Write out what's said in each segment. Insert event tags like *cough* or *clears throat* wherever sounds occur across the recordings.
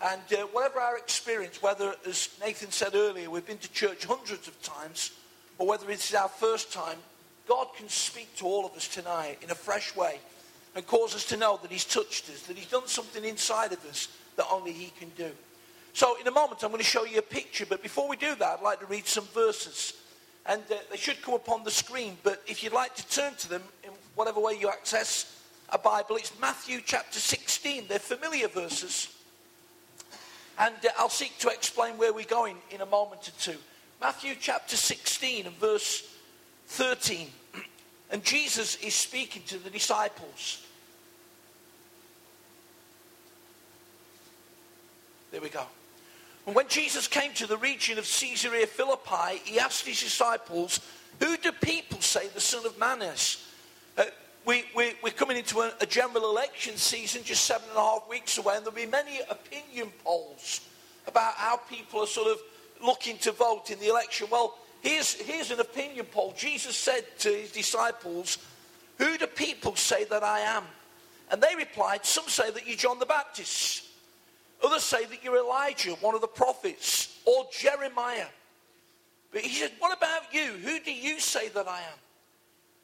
And uh, whatever our experience, whether, as Nathan said earlier, we've been to church hundreds of times, or whether it's our first time, God can speak to all of us tonight in a fresh way and cause us to know that He's touched us, that He's done something inside of us that only He can do. So, in a moment, I'm going to show you a picture, but before we do that, I'd like to read some verses. And uh, they should come up on the screen, but if you'd like to turn to them in whatever way you access a Bible, it's Matthew chapter 16. They're familiar verses. And uh, I'll seek to explain where we're going in a moment or two. Matthew chapter 16 and verse 13. *clears throat* And Jesus is speaking to the disciples. There we go. And when Jesus came to the region of Caesarea Philippi, he asked his disciples, Who do people say the Son of Man is? Uh, we, we, we're coming into a, a, general election season just seven and a half weeks away, and there'll be many opinion polls about how people are sort of looking to vote in the election. Well, here's, here's an opinion poll. Jesus said to his disciples, Who do people say that I am? And they replied, Some say that you're John the Baptist. Others say that you're Elijah, one of the prophets, or Jeremiah. But he said, What about you? Who do you say that I am?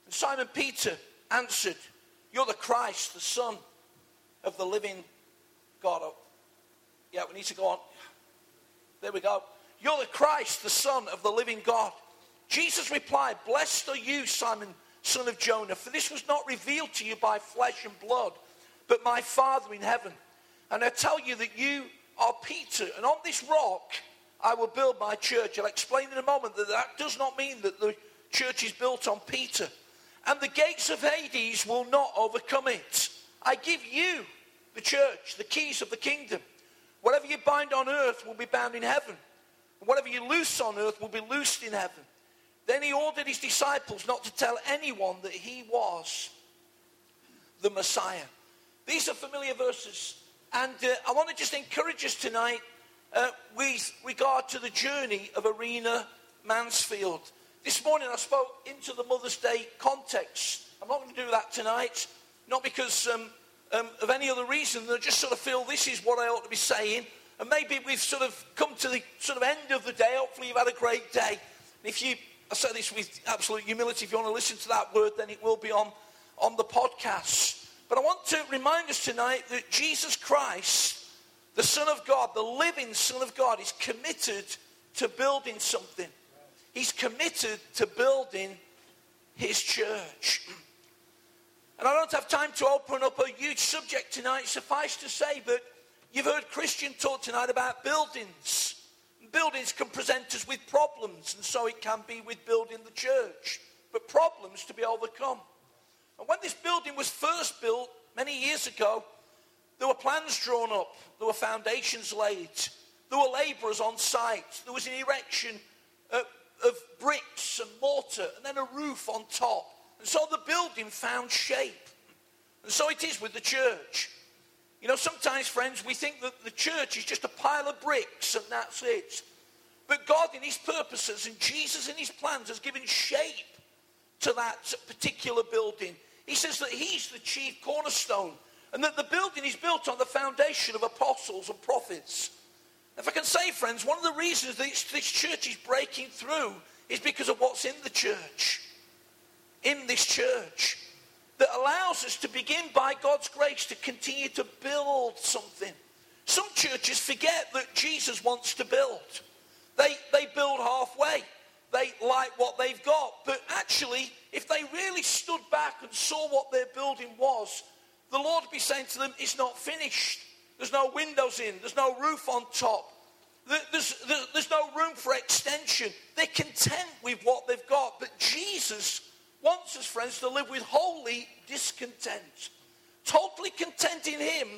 And Simon Peter answered, You're the Christ, the Son of the living God. Oh, yeah, we need to go on. There we go. You're the Christ, the Son of the living God. Jesus replied, Blessed are you, Simon, son of Jonah, for this was not revealed to you by flesh and blood, but my Father in heaven. And I tell you that you are Peter, and on this rock I will build my church. I'll explain in a moment that that does not mean that the church is built on Peter and the gates of Hades will not overcome it. I give you, the church, the keys of the kingdom. Whatever you bind on earth will be bound in heaven. Whatever you loose on earth will be loosed in heaven. Then he ordered his disciples not to tell anyone that he was the Messiah. These are familiar verses. And uh, I want to just encourage us tonight uh, with regard to the journey of Arena Mansfield. This morning I spoke into the Mother's Day context. I'm not going to do that tonight, not because um, um, of any other reason. I just sort of feel this is what I ought to be saying. And maybe we've sort of come to the sort of end of the day. Hopefully you've had a great day. And if you, I say this with absolute humility, if you want to listen to that word, then it will be on, on the podcast. But I want to remind us tonight that Jesus Christ, the Son of God, the living Son of God, is committed to building something. He's committed to building his church. And I don't have time to open up a huge subject tonight. Suffice to say that you've heard Christian talk tonight about buildings. Buildings can present us with problems, and so it can be with building the church. But problems to be overcome. And when this building was first built many years ago, there were plans drawn up, there were foundations laid, there were labourers on site, there was an erection uh, of bricks and mortar and then a roof on top. And so the building found shape. And so it is with the church. You know, sometimes, friends, we think that the church is just a pile of bricks and that's it. But God, in His purposes, and Jesus in His plans, has given shape to that particular building. He says that He's the chief cornerstone and that the building is built on the foundation of apostles and prophets. If I can say, friends, one of the reasons this, this church is breaking through is because of what's in the church. In this church. That allows us to begin by God's grace to continue to build something. Some churches forget that Jesus wants to build. They, they build halfway. They like what they've got. But actually, if they really stood back and saw what their building was, the Lord would be saying to them, It's not finished. There's no windows in. There's no roof on top. There's, there's no room for extension. They're content with what they've got. But Jesus wants us, friends, to live with holy discontent. Totally content in Him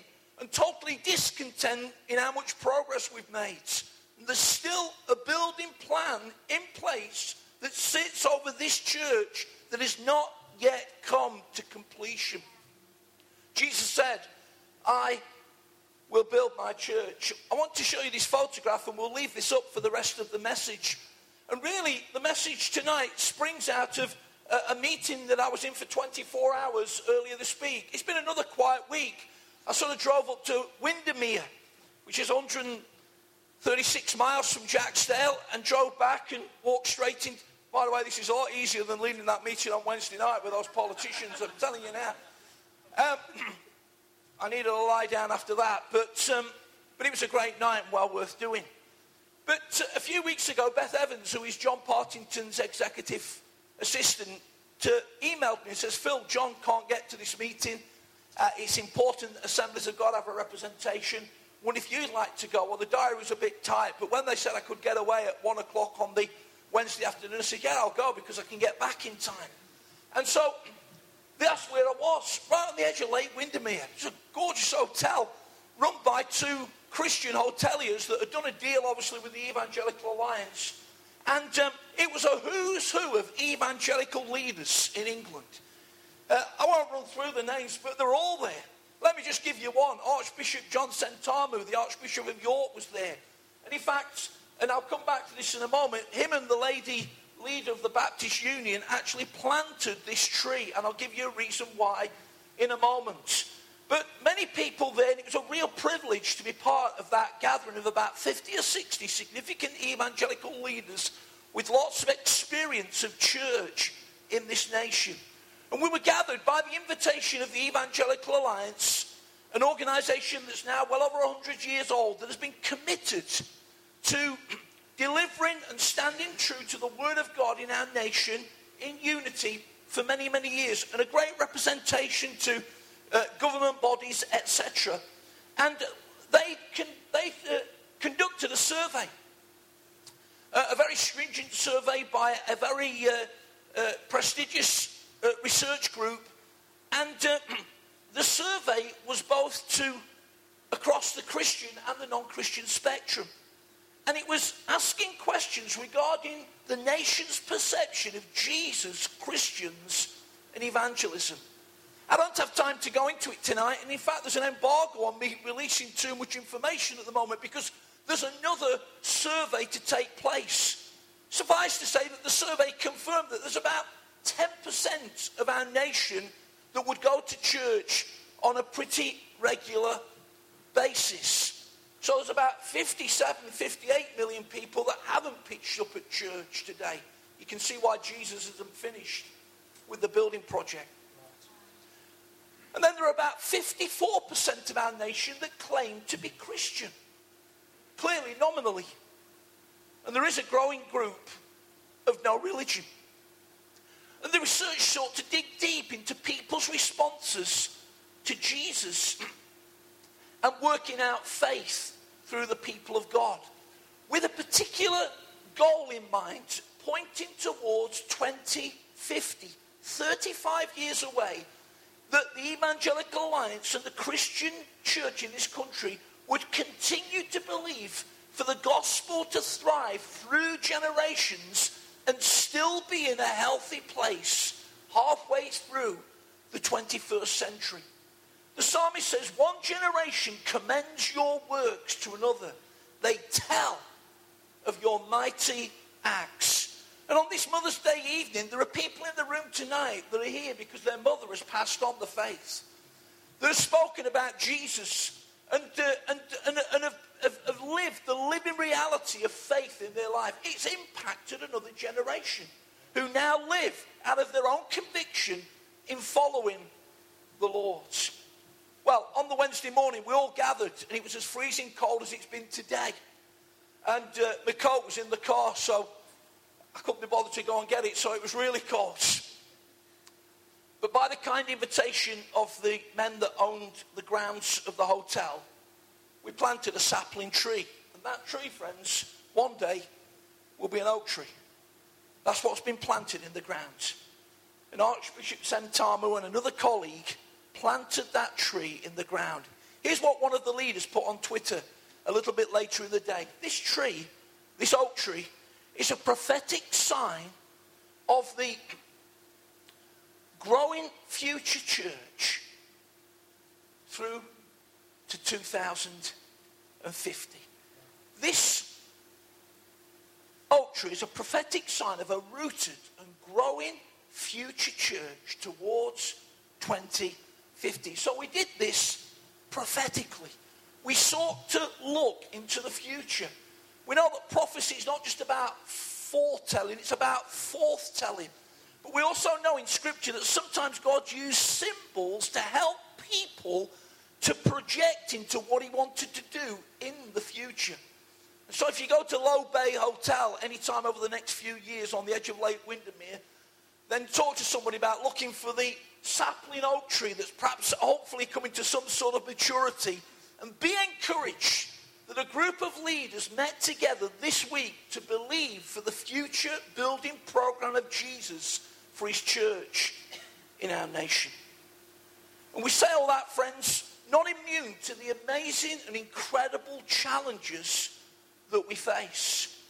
and totally discontent in how much progress we've made. And there's still a building plan in place that sits over this church that has not yet come to completion. Jesus said, I will build my church. I want to show you this photograph and we'll leave this up for the rest of the message. And really, the message tonight springs out of a, a meeting that I was in for 24 hours earlier this week. It's been another quiet week. I sort of drove up to Windermere which is 136 miles from Jacksdale, and drove back and walked straight in. By the way, this is a lot easier than leading that meeting on Wednesday night with those politicians, I'm telling you now. Um, *clears throat* I needed to lie down after that, but, um, but it was a great night and well worth doing. But uh, a few weeks ago, Beth Evans, who is John Partington's executive assistant, uh, emailed me and says, Phil, John can't get to this meeting. Uh, it's important that assemblies of God have a representation. Well, if you'd like to go, well, the diary was a bit tight, but when they said I could get away at one o'clock on the Wednesday afternoon, I said, yeah, I'll go because I can get back in time. And so that's where I was, right on the edge of Lake Windermere. It's a gorgeous hotel run by two Christian hoteliers that had done a deal, obviously, with the Evangelical Alliance. And um, it was a who's who of evangelical leaders in England. Uh, I won't run through the names, but they're all there. Let me just give you one. Archbishop John Sentamu, the Archbishop of York, was there. And in fact, and I'll come back to this in a moment, him and the lady leader of the Baptist Union actually planted this tree. And I'll give you a reason why in a moment. But many people then, it was a real privilege to be part of that gathering of about 50 or 60 significant evangelical leaders with lots of experience of church in this nation. And we were gathered by the invitation of the Evangelical Alliance, an organization that's now well over 100 years old that has been committed to delivering and standing true to the Word of God in our nation in unity for many, many years, and a great representation to uh, government bodies, etc. And they, con- they uh, conducted a survey, uh, a very stringent survey by a very uh, uh, prestigious uh, research group. And *clears throat* the survey was both to across the Christian and the non Christian spectrum. And it was asking questions regarding the nation's perception of Jesus, Christians, and evangelism. I don't have time to go into it tonight, and in fact, there's an embargo on me releasing too much information at the moment because there's another survey to take place. Suffice to say that the survey confirmed that there's about 10% of our nation that would go to church on a pretty regular basis. So there's about 57, 58 million people that haven't pitched up at church today. You can see why Jesus isn't finished with the building project. And then there are about 54% of our nation that claim to be Christian, clearly, nominally. And there is a growing group of no religion. And the research sought to dig deep into people's responses to Jesus and working out faith through the people of God with a particular goal in mind, pointing towards 2050, 35 years away that the Evangelical Alliance and the Christian church in this country would continue to believe for the gospel to thrive through generations and still be in a healthy place halfway through the 21st century. The psalmist says, One generation commends your works to another. They tell of your mighty acts. And on this Mother's Day evening, there are people in the room tonight that are here because their mother has passed on the faith. They've spoken about Jesus and, uh, and, and, and have, have, have lived the living reality of faith in their life. It's impacted another generation who now live out of their own conviction in following the Lord. Well, on the Wednesday morning, we all gathered, and it was as freezing cold as it's been today. And uh, my coat was in the car, so I couldn't be bothered to go and get it, so it was really cold. But by the kind invitation of the men that owned the grounds of the hotel, we planted a sapling tree. And that tree, friends, one day will be an oak tree. That's what's been planted in the ground. And Archbishop Sentamu and another colleague planted that tree in the ground. Here's what one of the leaders put on Twitter a little bit later in the day. This tree, this oak tree, is a prophetic sign of the growing future church through to 2050. This oak tree is a prophetic sign of a rooted and growing future church towards 2050. So we did this prophetically. we sought to look into the future. We know that prophecy is not just about foretelling, it's about forthtelling. But we also know in Scripture that sometimes God used symbols to help people to project into what He wanted to do in the future. So if you go to Low Bay Hotel anytime over the next few years on the edge of Lake Windermere, then talk to somebody about looking for the sapling oak tree that's perhaps hopefully coming to some sort of maturity and be encouraged that a group of leaders met together this week to believe for the future building program of Jesus for his church in our nation. And we say all that, friends, not immune to the amazing and incredible challenges that we face.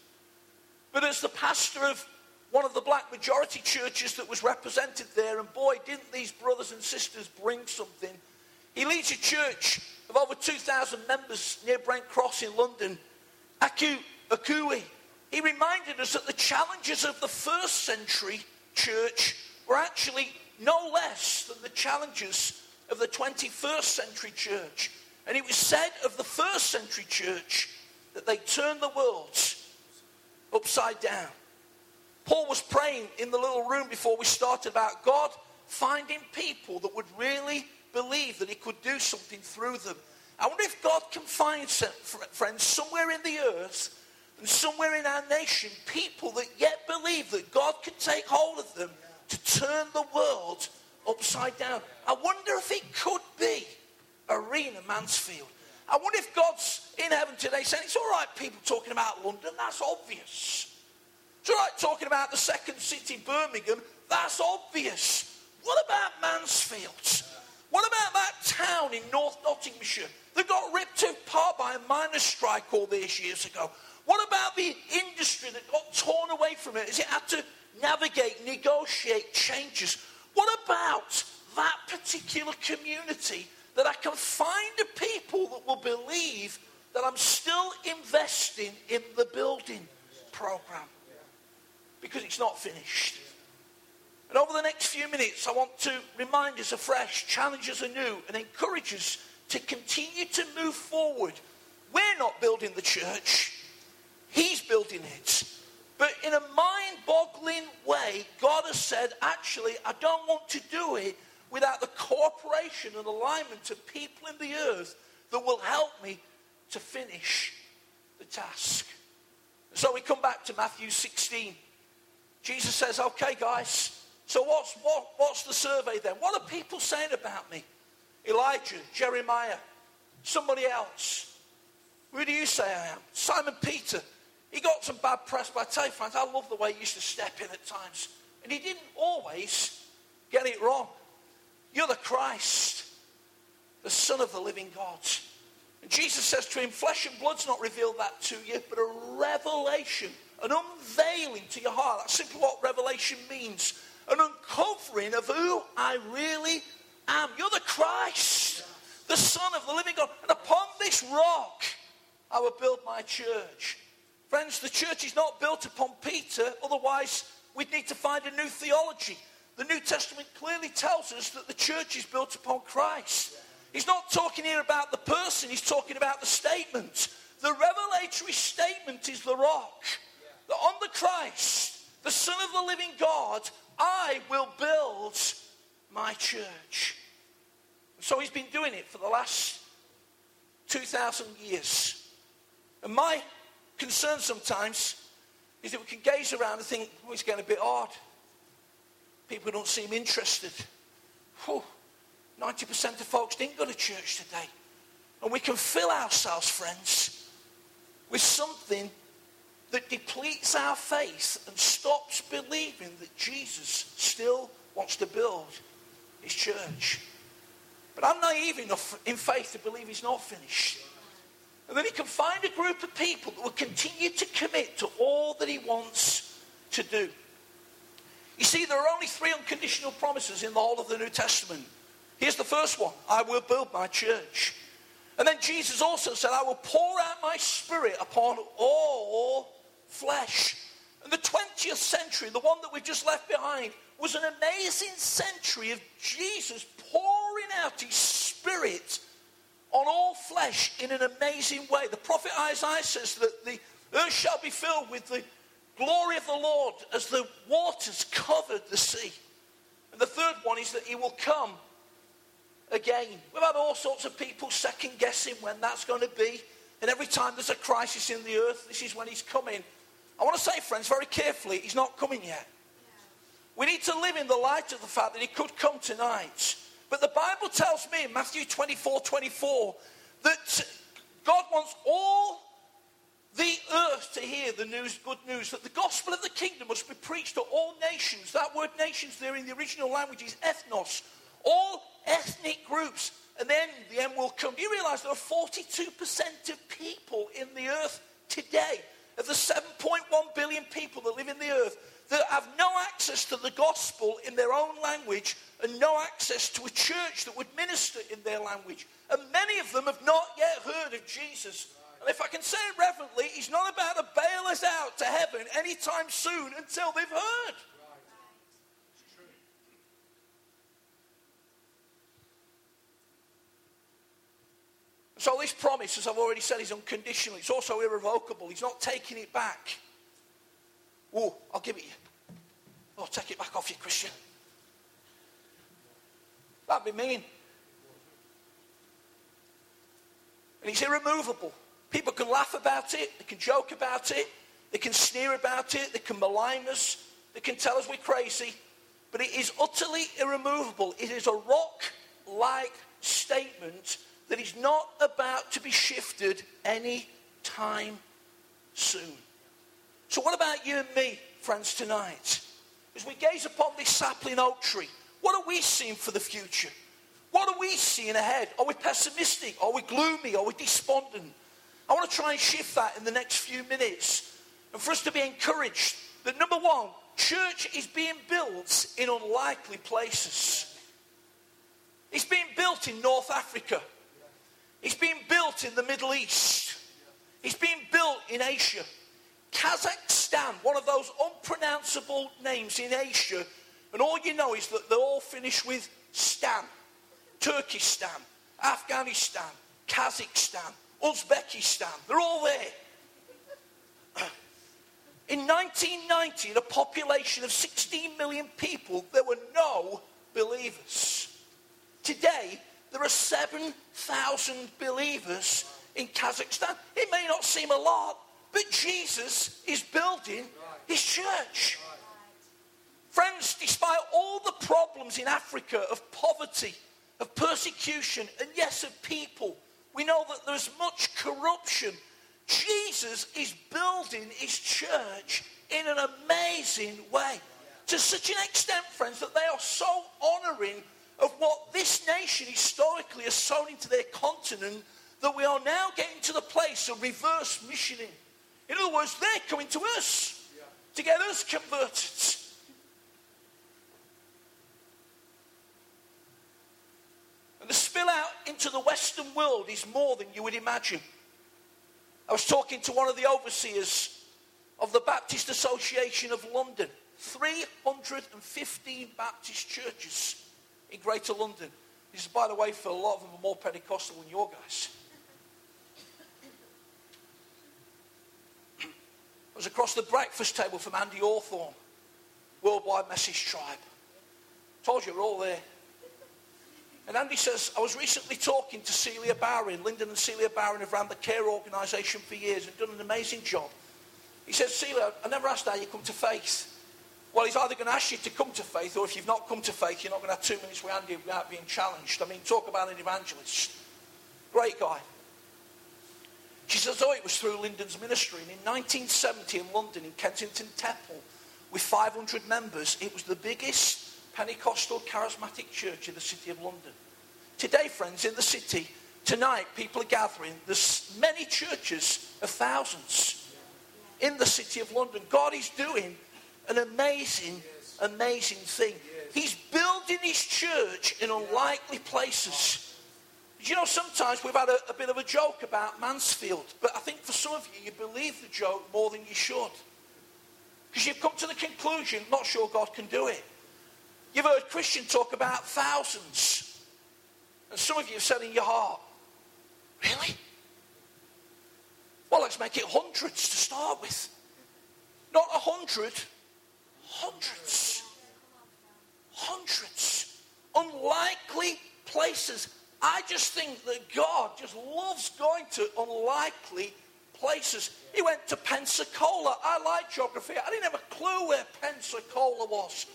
But as the pastor of one of the black majority churches that was represented there, and boy, didn't these brothers and sisters bring something. He leads a church of over 2,000 members near Brent Cross in London, Agu Irukwu. He reminded us that the challenges of the first century church were actually no less than the challenges of the 21st century church. And it was said of the first century church that they turned the world upside down. Paul was praying in the little room before we started about God finding people that would really believe that he could do something through them. I wonder if God can find, friends, somewhere in the earth and somewhere in our nation, people that yet believe that God can take hold of them to turn the world upside down. I wonder if it could be Arena Mansfield. I wonder if God's in heaven today saying, it's all right, people talking about London, that's obvious. All right talking about the second city, Birmingham, that's obvious. What about Mansfield? What about that town in North Nottinghamshire that got ripped apart by a miners' strike all these years ago? What about the industry that got torn away from it as it had to navigate, negotiate changes? What about that particular community that I can find a people that will believe that I'm still investing in the building program because it's not finished. And over the next few minutes, I want to remind us afresh, challenge us anew, and encourage us to continue to move forward. We're not building the church, He's building it. But in a mind boggling way, God has said, actually, I don't want to do it without the cooperation and alignment of people in the earth that will help me to finish the task. So we come back to Matthew 16. Jesus says, okay, guys, so what's, what, what's the survey then? What are people saying about me? Elijah, Jeremiah, somebody else. Who do you say I am? Simon Peter. He got some bad press, but I tell you, friends, I love the way he used to step in at times. And he didn't always get it wrong. You're the Christ, the Son of the living God. And Jesus says to him, Flesh and blood's not revealed that to you, but a revelation, an unveiling to your heart. That's simply what revelation means an uncovering of who I really am. You're the Christ, the Son of the living God. And upon this rock, I will build my church. Friends, the church is not built upon Peter, otherwise, we'd need to find a new theology. The New Testament clearly tells us that the church is built upon Christ. He's not talking here about the person, he's talking about the statement. The revelatory statement is the rock. That on the Christ, the Son of the living God, I will build my church. So he's been doing it for the last 2,000 years. And my concern sometimes is that we can gaze around and think, oh, it's getting a bit odd. People don't seem interested. Whew, 90% of folks didn't go to church today. And we can fill ourselves, friends, with something that depletes our faith and stops believing that Jesus still wants to build his church. But I'm naive enough in faith to believe he's not finished. And then he can find a group of people that will continue to commit to all that he wants to do. You see, there are only three unconditional promises in the whole of the New Testament. Here's the first one I will build my church. And then Jesus also said, I will pour out my spirit upon all flesh. And the 20th century, the one that we've just left behind, was an amazing century of Jesus pouring out his spirit on all flesh in an amazing way. The prophet Isaiah says that the earth shall be filled with the glory of the Lord as the waters covered the sea. And the third one is that he will come again. We've had all sorts of people second guessing when that's going to be. And every time there's a crisis in the earth, this is when he's coming. I want to say, friends, very carefully, he's not coming yet. We need to live in the light of the fact that he could come tonight. But the Bible tells me in Matthew 24 24 that God wants all the earth to hear the news, good news, that the gospel of the kingdom must be preached to all nations. That word nations there in the original language is ethnos. All ethnic groups. And then the end will come. Do you realize there are 42% of people in the earth today, of the 7.1 billion people that live in the earth, that have no access to the gospel in their own language and no access to a church that would minister in their language. And many of them have not yet heard of Jesus. And if I can say it reverently, he's not about to bail us out to heaven anytime soon until they've heard. So this promise, as I've already said, is unconditional. It's also irrevocable. He's not taking it back. Oh, I'll give it you. Oh, take it back off you, Christian. That'd be mean. And it's irremovable. People can laugh about it, they can joke about it, they can sneer about it, they can malign us, they can tell us we're crazy, but it is utterly irremovable. It is a rock like statement that is not about to be shifted any time soon. So, what about you and me, friends, tonight? As we gaze upon this sapling oak tree, what are we seeing for the future? What are we seeing ahead? Are we pessimistic? Are we gloomy? Are we despondent? I want to try and shift that in the next few minutes. And for us to be encouraged that number one, church is being built in unlikely places. It's being built in North Africa. It's being built in the Middle East. It's being built in Asia. Kazakhstan, one of those unpronounceable names in Asia, and all you know is that they all finish with Stan. Turkestan, Afghanistan, Kazakhstan, Uzbekistan, they're all there. *clears throat* In 1990, in a population of 16 million people, there were no believers. Today, there are 7,000 believers in Kazakhstan. It may not seem a lot, but Jesus is building his church. Friends, despite all the problems in Africa of poverty, of persecution, and yes, of people, we know that there's much corruption. Jesus is building his church in an amazing way. To such an extent, friends, that they are so honoring of what this nation historically has sown into their continent that we are now getting to the place of reverse missioning. In other words, they're coming to us to get us converted. And the spill out into the Western world is more than you would imagine. I was talking to one of the overseers of the Baptist Association of London. 315 Baptist churches in Greater London. This is, by the way, for a lot of them are more Pentecostal than your guys. *clears throat* I was across the breakfast table from Andy Hawthorne, Worldwide Message Tribe. Told you we're all there. And Andy says, I was recently talking to Celia Bowring. Lyndon and Celia Bowring have run the care organisation for years and done an amazing job. He says, Celia, I never asked how you come to faith. Well, he's either going to ask you to come to faith, or if you've not come to faith, you're not going to have two minutes with Andy without being challenged. I mean, talk about an evangelist. Great guy. She says, oh, it was through Lyndon's ministry. And in 1970 in London, in Kensington Temple, with 500 members, it was the biggest Pentecostal charismatic church in the city of London. Today, friends, in the city, tonight, people are gathering. There's many churches of thousands in the city of London. God is doing an amazing, amazing thing. He's building his church in unlikely places. You know, sometimes we've had a, a, bit of a joke about Mansfield, but I think for some of you, you believe the joke more than you should. Because you've come to the conclusion, not sure God can do it. You've heard Christian talk about thousands. And some of you have said in your heart, Really? Well, let's make it hundreds to start with. Not a hundred, hundreds. Hundreds. Unlikely places. I just think that God just loves going to unlikely places. He went to Pensacola. I like geography. I didn't have a clue where Pensacola was.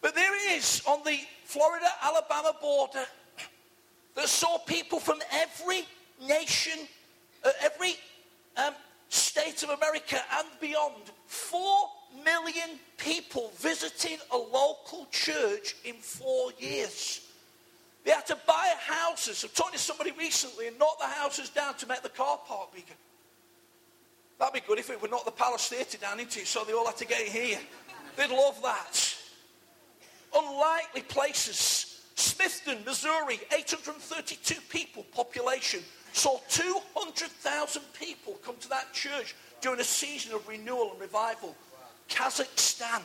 But there it is on the Florida Alabama border that saw people from every nation, uh, every um, state of America and beyond. Four million people visiting a local church in four years. They had to buy houses. I was talking to somebody recently and knock the houses down to make the car park bigger. That'd be good if it were not the Palace Theatre down into it, so they all had to get here. They'd love that. Unlikely places. Smithton, Missouri, 832 people population. Saw 200,000 people come to that church during a season of renewal and revival. Kazakhstan.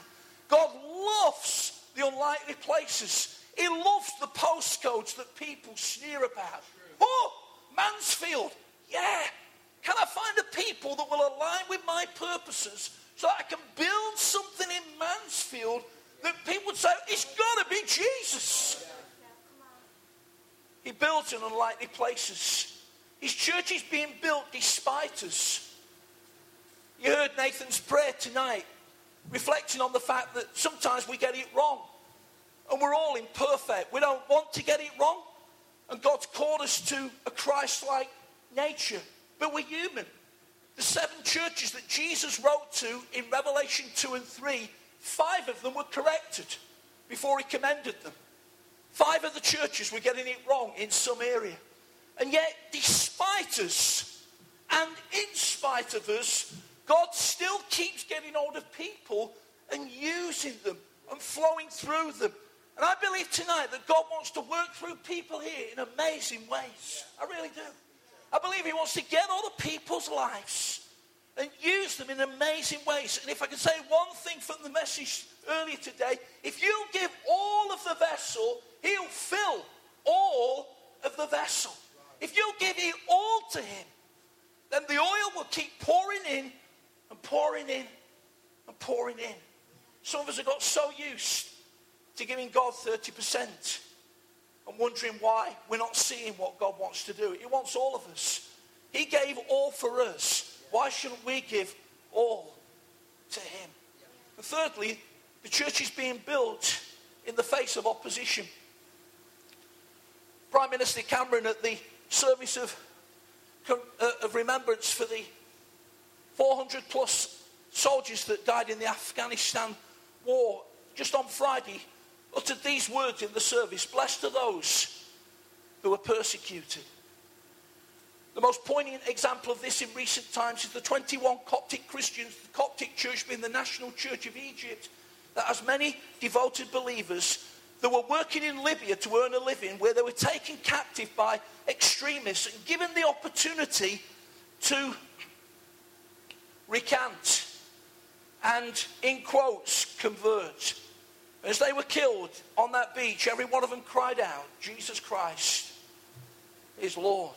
God loves the unlikely places. He loves the postcodes that people sneer about. Oh, Mansfield. Yeah, can I find a people that will align with my purposes so I can build something in Mansfield that people would say, it's got to be Jesus? He builds in unlikely places. His church is being built despite us. You heard Nathan's prayer tonight, reflecting on the fact that sometimes we get it wrong. And we're all imperfect. We don't want to get it wrong. And God's called us to a Christ like nature. But we're human. The seven churches that Jesus wrote to in Revelation 2 and 3, five of them were corrected before he commended them. Five of the churches were getting it wrong in some area. And yet, despite us and in spite of us, God still keeps getting hold of people and using them and flowing through them. And I believe tonight that God wants to work through people here in amazing ways. I really do. I believe He wants to get all the people's lives and use them in amazing ways. And if I can say one thing from the message earlier today, if you give all of the vessel, He'll fill all of the vessel. If you give it all to Him, then the oil will keep pouring in and pouring in and pouring in. Some of us have got so used to giving God 30% and wondering why we're not seeing what God wants to do. He wants all of us. He gave all for us. Why shouldn't we give all to Him? And thirdly, the church is being built in the face of opposition. Prime Minister Cameron at the service of, of remembrance for the 400 plus soldiers that died in the Afghanistan war just on Friday uttered these words in the service Blessed are those who are persecuted. The most poignant example of this in recent times is the 21 Coptic Christians, the Coptic Church being the national church of Egypt, that has many devoted believers that were working in Libya to earn a living, where they were taken captive by extremists and given the opportunity to recant and, in quotes, convert. As they were killed on that beach, every one of them cried out, Jesus Christ is Lord.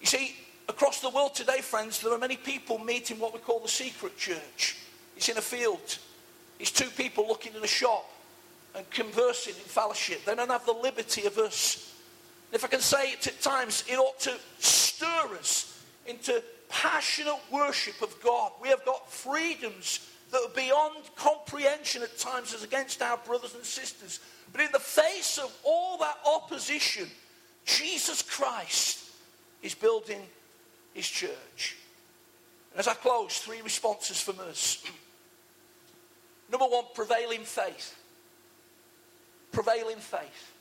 You see, across the world today, friends, there are many people meeting what we call the secret church. It's in a field. It's two people looking in a shop and conversing in fellowship. They don't have the liberty of us. if I can say it at times, it ought to stir us into passionate worship of God. We have got freedoms that are beyond comprehension at times as against our brothers and sisters. But in the face of all that opposition, Jesus Christ is building his church. And as I close, three responses from us. *clears throat* Number one, prevailing faith. Prevailing faith.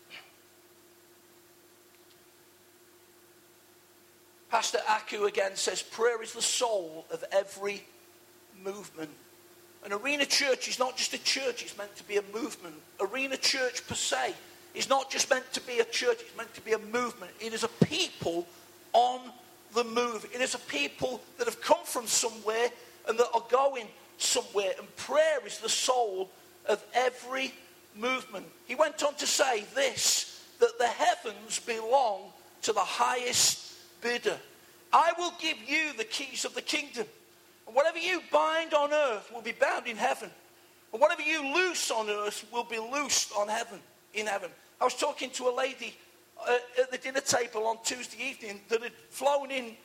Pastor Agu again says prayer is the soul of every movement. An arena church is not just a church, it's meant to be a movement. Arena church per se is not just meant to be a church, it's meant to be a movement. It is a people on the move. It is a people that have come from somewhere and that are going somewhere. And prayer is the soul of every movement. He went on to say this that the heavens belong to the highest bidder. I will give you the keys of the kingdom. And whatever you bind on earth will be bound in heaven. And whatever you loose on earth will be loosed on heaven, in heaven. I was talking to a lady uh, at the dinner table on Tuesday evening that had flown in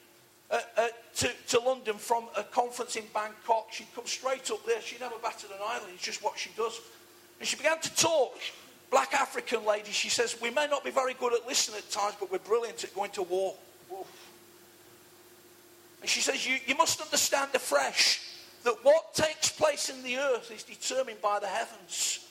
uh, uh, to, to London from a conference in Bangkok. She'd come straight up there. She'd never batted an eyelid. It's just what she does. And she began to talk. Black African lady, she says, We may not be very good at listening at times, but we're brilliant at going to war. And she says, you, you must understand afresh that what takes place in the earth is determined by the heavens.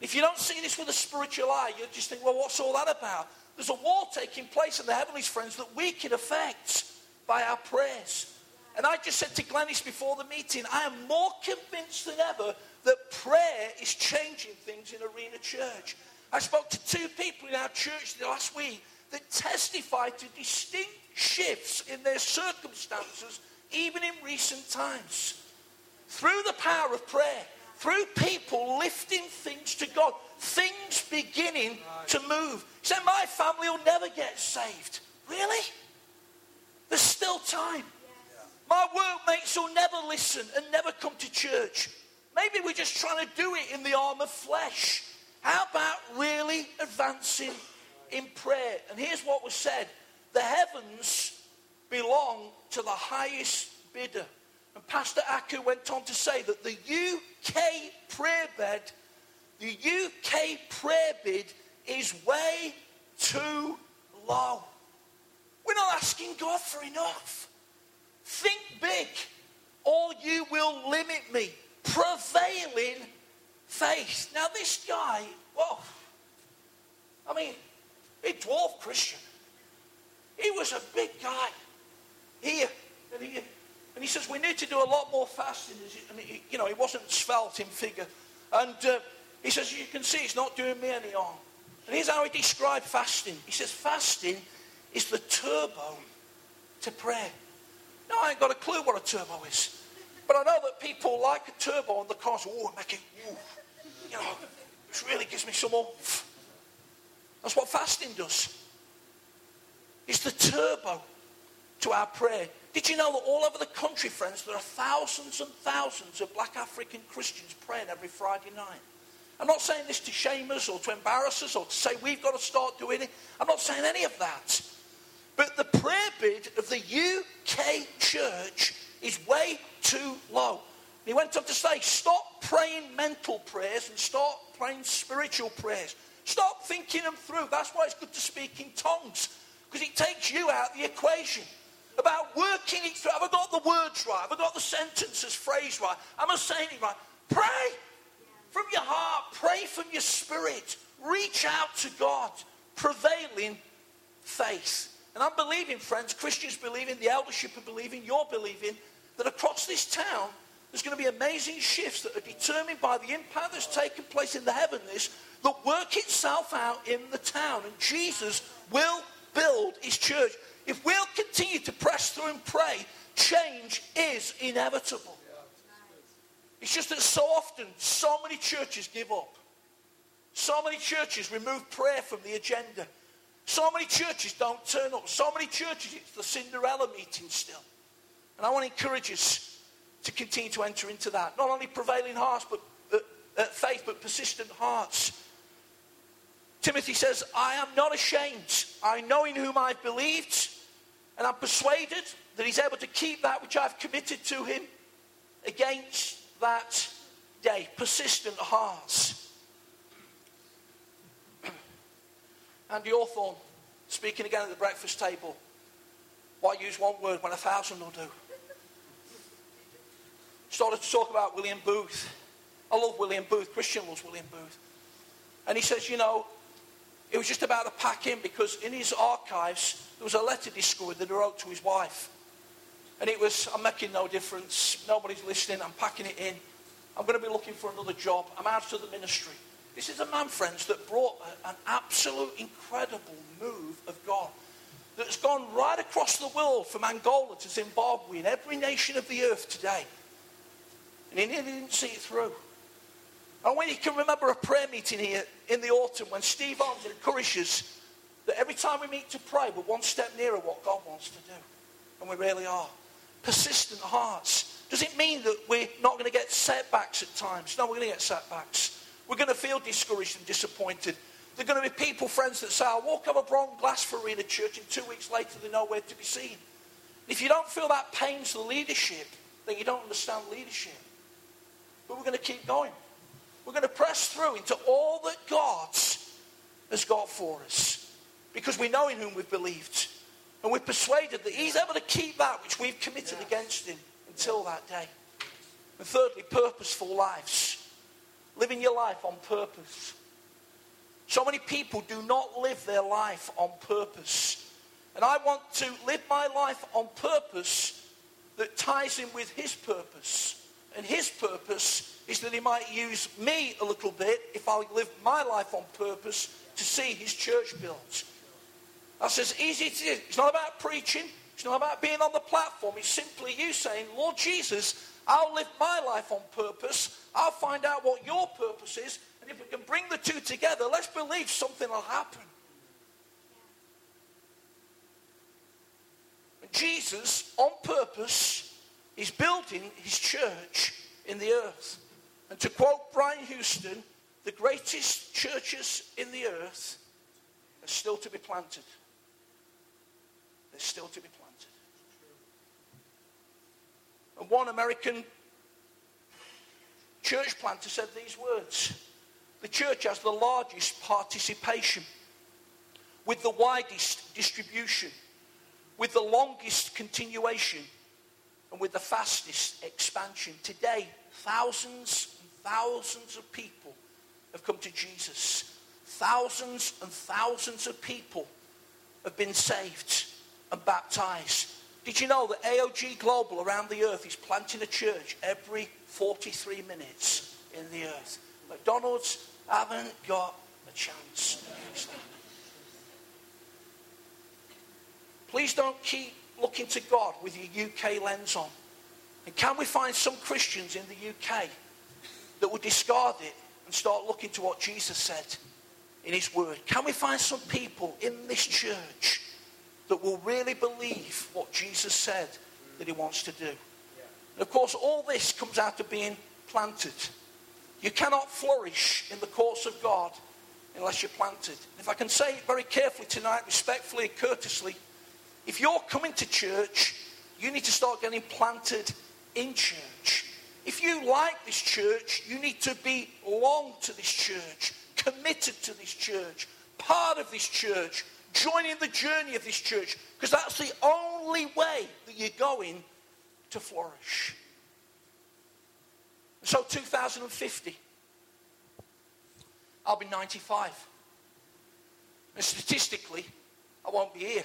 If you don't see this with a spiritual eye, you'll just think, well, what's all that about? There's a war taking place in the heavenlies, friends, that we can affect by our prayers. And I just said to Glennis before the meeting, I am more convinced than ever that prayer is changing things in Arena Church. I spoke to two people in our church last week that testified to distinct shifts in their circumstances, even in recent times. Through the power of prayer, through people lifting things to God, things beginning to move. He said, My family will never get saved. Really? There's still time. My workmates will never listen and never come to church. Maybe we're just trying to do it in the arm of flesh. How about really advancing in prayer? And here's what was said the heavens belong to the highest bidder. And Pastor Agu went on to say that the UK prayer bed, the UK prayer bid is way too low. We're not asking God for enough. Think big, or you will limit me. Prevailing faith. Now, this guy, whoa, I mean, a dwarf Christian. He was a big guy. Here, and he, and he says, we need to do a lot more fasting. And he, you know, he wasn't svelte in figure. And uh, he says, you can see it's not doing me any harm. And here's how he described fasting. He says, fasting is the turbo to prayer. Now, I ain't got a clue what a turbo is. But I know that people like a turbo on the cars. Oh, make it, you know, it really gives me some oomph. That's what fasting does. It's the turbo to our prayer. Did you know that all over the country, friends, there are thousands and thousands of black African Christians praying every Friday night? I'm not saying this to shame us or to embarrass us or to say we've got to start doing it. I'm not saying any of that. But the prayer bid of the UK church is way too low. He went on to say, stop praying mental prayers and start praying spiritual prayers. Stop thinking them through. That's why it's good to speak in tongues, because it takes you out the equation. About working it through. Have I got the words right? Have I got the sentences phrased right? Am I saying it right? Pray from your heart. Pray from your spirit. Reach out to God. Prevailing faith. And I'm believing, friends, Christians believing, the eldership are believing, you're believing, that across this town, there's going to be amazing shifts that are determined by the impact that's taken place in the heavenlies that work itself out in the town. And Jesus will build his church. If we'll continue to press through and pray, change is inevitable. It's just that so often, so many churches give up. So many churches remove prayer from the agenda. So many churches don't turn up. So many churches, it's the Cinderella meeting still. And I want to encourage us to continue to enter into that. Not only prevailing hearts, but uh, uh, faith, but persistent hearts. Timothy says, I am not ashamed. I know in whom I've believed, and I'm persuaded that he's able to keep that which I've committed to him against that day. Persistent hearts. *clears throat* Andy Hawthorne, speaking again at the breakfast table. Why use one word when a thousand will do? Started to talk about William Booth. I love William Booth. Christian loves William Booth. And he says, you know, it was just about to pack in because in his archives there was a letter discovered that he wrote to his wife. And it was, I'm making no difference. Nobody's listening. I'm packing it in. I'm going to be looking for another job. I'm out of the ministry. This is a man, friends, that brought an absolute incredible move of God that's gone right across the world from Angola to Zimbabwe and every nation of the earth today. And he nearly didn't see it through. And when you can remember a prayer meeting here in the autumn when Steve Arms encouraged us that every time we meet to pray, we're one step nearer what God wants to do. And we really are. Persistent hearts. Does it mean that we're not going to get setbacks at times? No, we're going to get setbacks. We're going to feel discouraged and disappointed. There are going to be people, friends, that say, I'll walk over Bron Glasford Arena Church, and two weeks later they're nowhere to be seen. If you don't feel that pains the leadership, then you don't understand leadership. But we're going to keep going. We're going to press through into all that God has got for us because we know in whom we've believed. And we're persuaded that He's able to keep that which we've committed against Him until that day. And thirdly, purposeful lives. Living your life on purpose. So many people do not live their life on purpose. And I want to live my life on purpose that ties in with His purpose. And his purpose is that he might use me a little bit if I live my life on purpose to see his church built. That's as easy as it is. It's not about preaching. It's not about being on the platform. It's simply you saying, Lord Jesus, I'll live my life on purpose. I'll find out what your purpose is. And if we can bring the two together, let's believe something will happen. And Jesus, on purpose, is building his church in the earth. And to quote Brian Houston, the greatest churches in the earth are still to be planted. They're still to be planted. And one American church planter said these words The church has the largest participation, with the widest distribution, with the longest continuation and with the fastest expansion. Today, thousands and thousands of people have come to Jesus. Thousands and thousands of people have been saved and baptized. Did you know that AOG Global around the earth is planting a church every 43 minutes in the earth? McDonald's haven't got a chance. Please don't keep looking to God with your UK lens on? And can we find some Christians in the UK that would discard it and start looking to what Jesus said in his word? Can we find some people in this church that will really believe what Jesus said that he wants to do? And of course, all this comes out of being planted. You cannot flourish in the courts of God unless you're planted. If I can say it very carefully tonight, respectfully, and courteously, if you're coming to church, you need to start getting planted in church. If you like this church, you need to be long to this church, committed to this church, part of this church, joining the journey of this church, because that's the only way that you're going to flourish. So, 2050, I'll be 95. And statistically, I won't be here.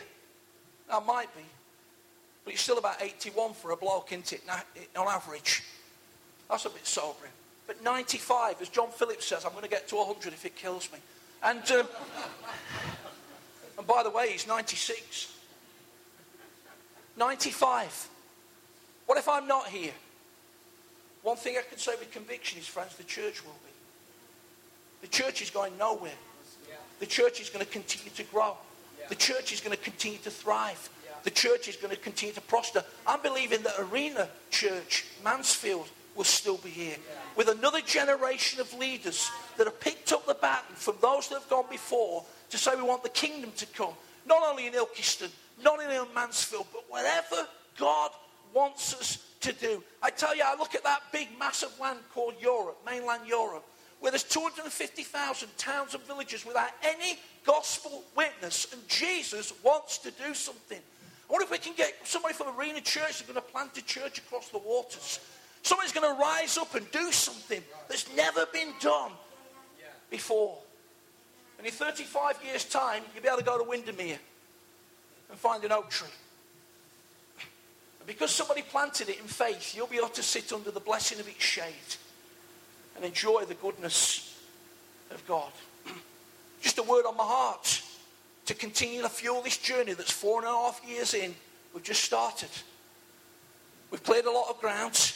I might be. But it's still about 81 for a bloke, isn't it, on average? That's a bit sobering. But 95, as John Phillips says, I'm going to get to 100 if it kills me. And, um, *laughs* and by the way, he's 96. 95. What if I'm not here? One thing I can say with conviction is, friends, the church will be. The church is going nowhere. The church is going to continue to grow. The church is going to continue to thrive. The church is going to continue to prosper. I'm believing that Arena Church, Mansfield, will still be here with another generation of leaders that have picked up the baton from those that have gone before to say we want the kingdom to come, not only in Ilkeston, not in Mansfield, but wherever God wants us to do. I tell you, I look at that big, massive land called Europe, mainland Europe, where there's 250,000 towns and villages without any gospel witness, and Jesus wants to do something. I wonder if we can get somebody from Arena Church that's going to plant a church across the waters. Somebody's going to rise up and do something that's never been done before. And in 35 years' time, you'll be able to go to Windermere and find an oak tree. And because somebody planted it in faith, you'll be able to sit under the blessing of its shade and enjoy the goodness of God. *clears throat* Just a word on my heart to continue to fuel this journey that's four and a half years in. We've just started. We've played a lot of ground.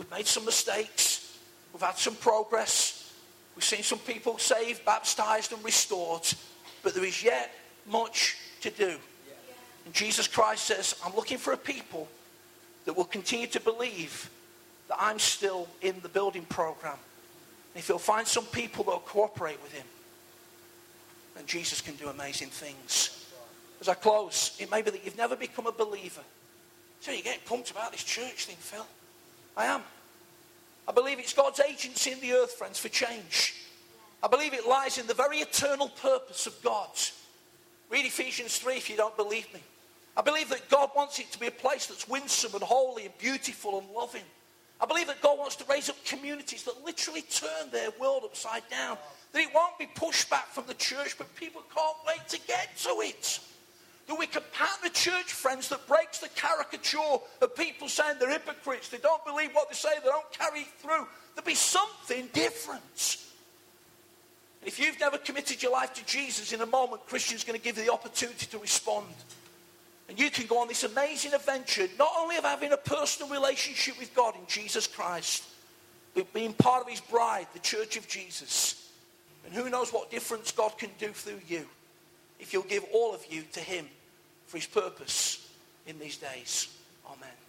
We've made some mistakes. We've had some progress. We've seen some people saved, baptized, and restored. But there is yet much to do. And Jesus Christ says, I'm looking for a people that will continue to believe that I'm still in the building program. And if he'll find some people that will cooperate with him, then Jesus can do amazing things. As I close, it may be that you've never become a believer. So you're getting pumped about this church thing, Phil. I am. I believe it's God's agency in the earth, friends, for change. I believe it lies in the very eternal purpose of God. Read Ephesians 3 if you don't believe me. I believe that God wants it to be a place that's winsome and holy and beautiful and loving. I believe that God wants to raise up communities that literally turn their world upside down. That it won't be pushed back from the church, but people can't wait to get to it. That we can pattern a church, friends, that breaks the caricature of people saying they're hypocrites, they don't believe what they say, they don't carry through. There'll be something different. And if you've never committed your life to Jesus, in a moment, Christian's going to give you the opportunity to respond. And you can go on this amazing adventure, not only of having a personal relationship with God in Jesus Christ, but being part of his bride, the church of Jesus. And who knows what difference God can do through you if you'll give all of you to him for his purpose in these days. Amen.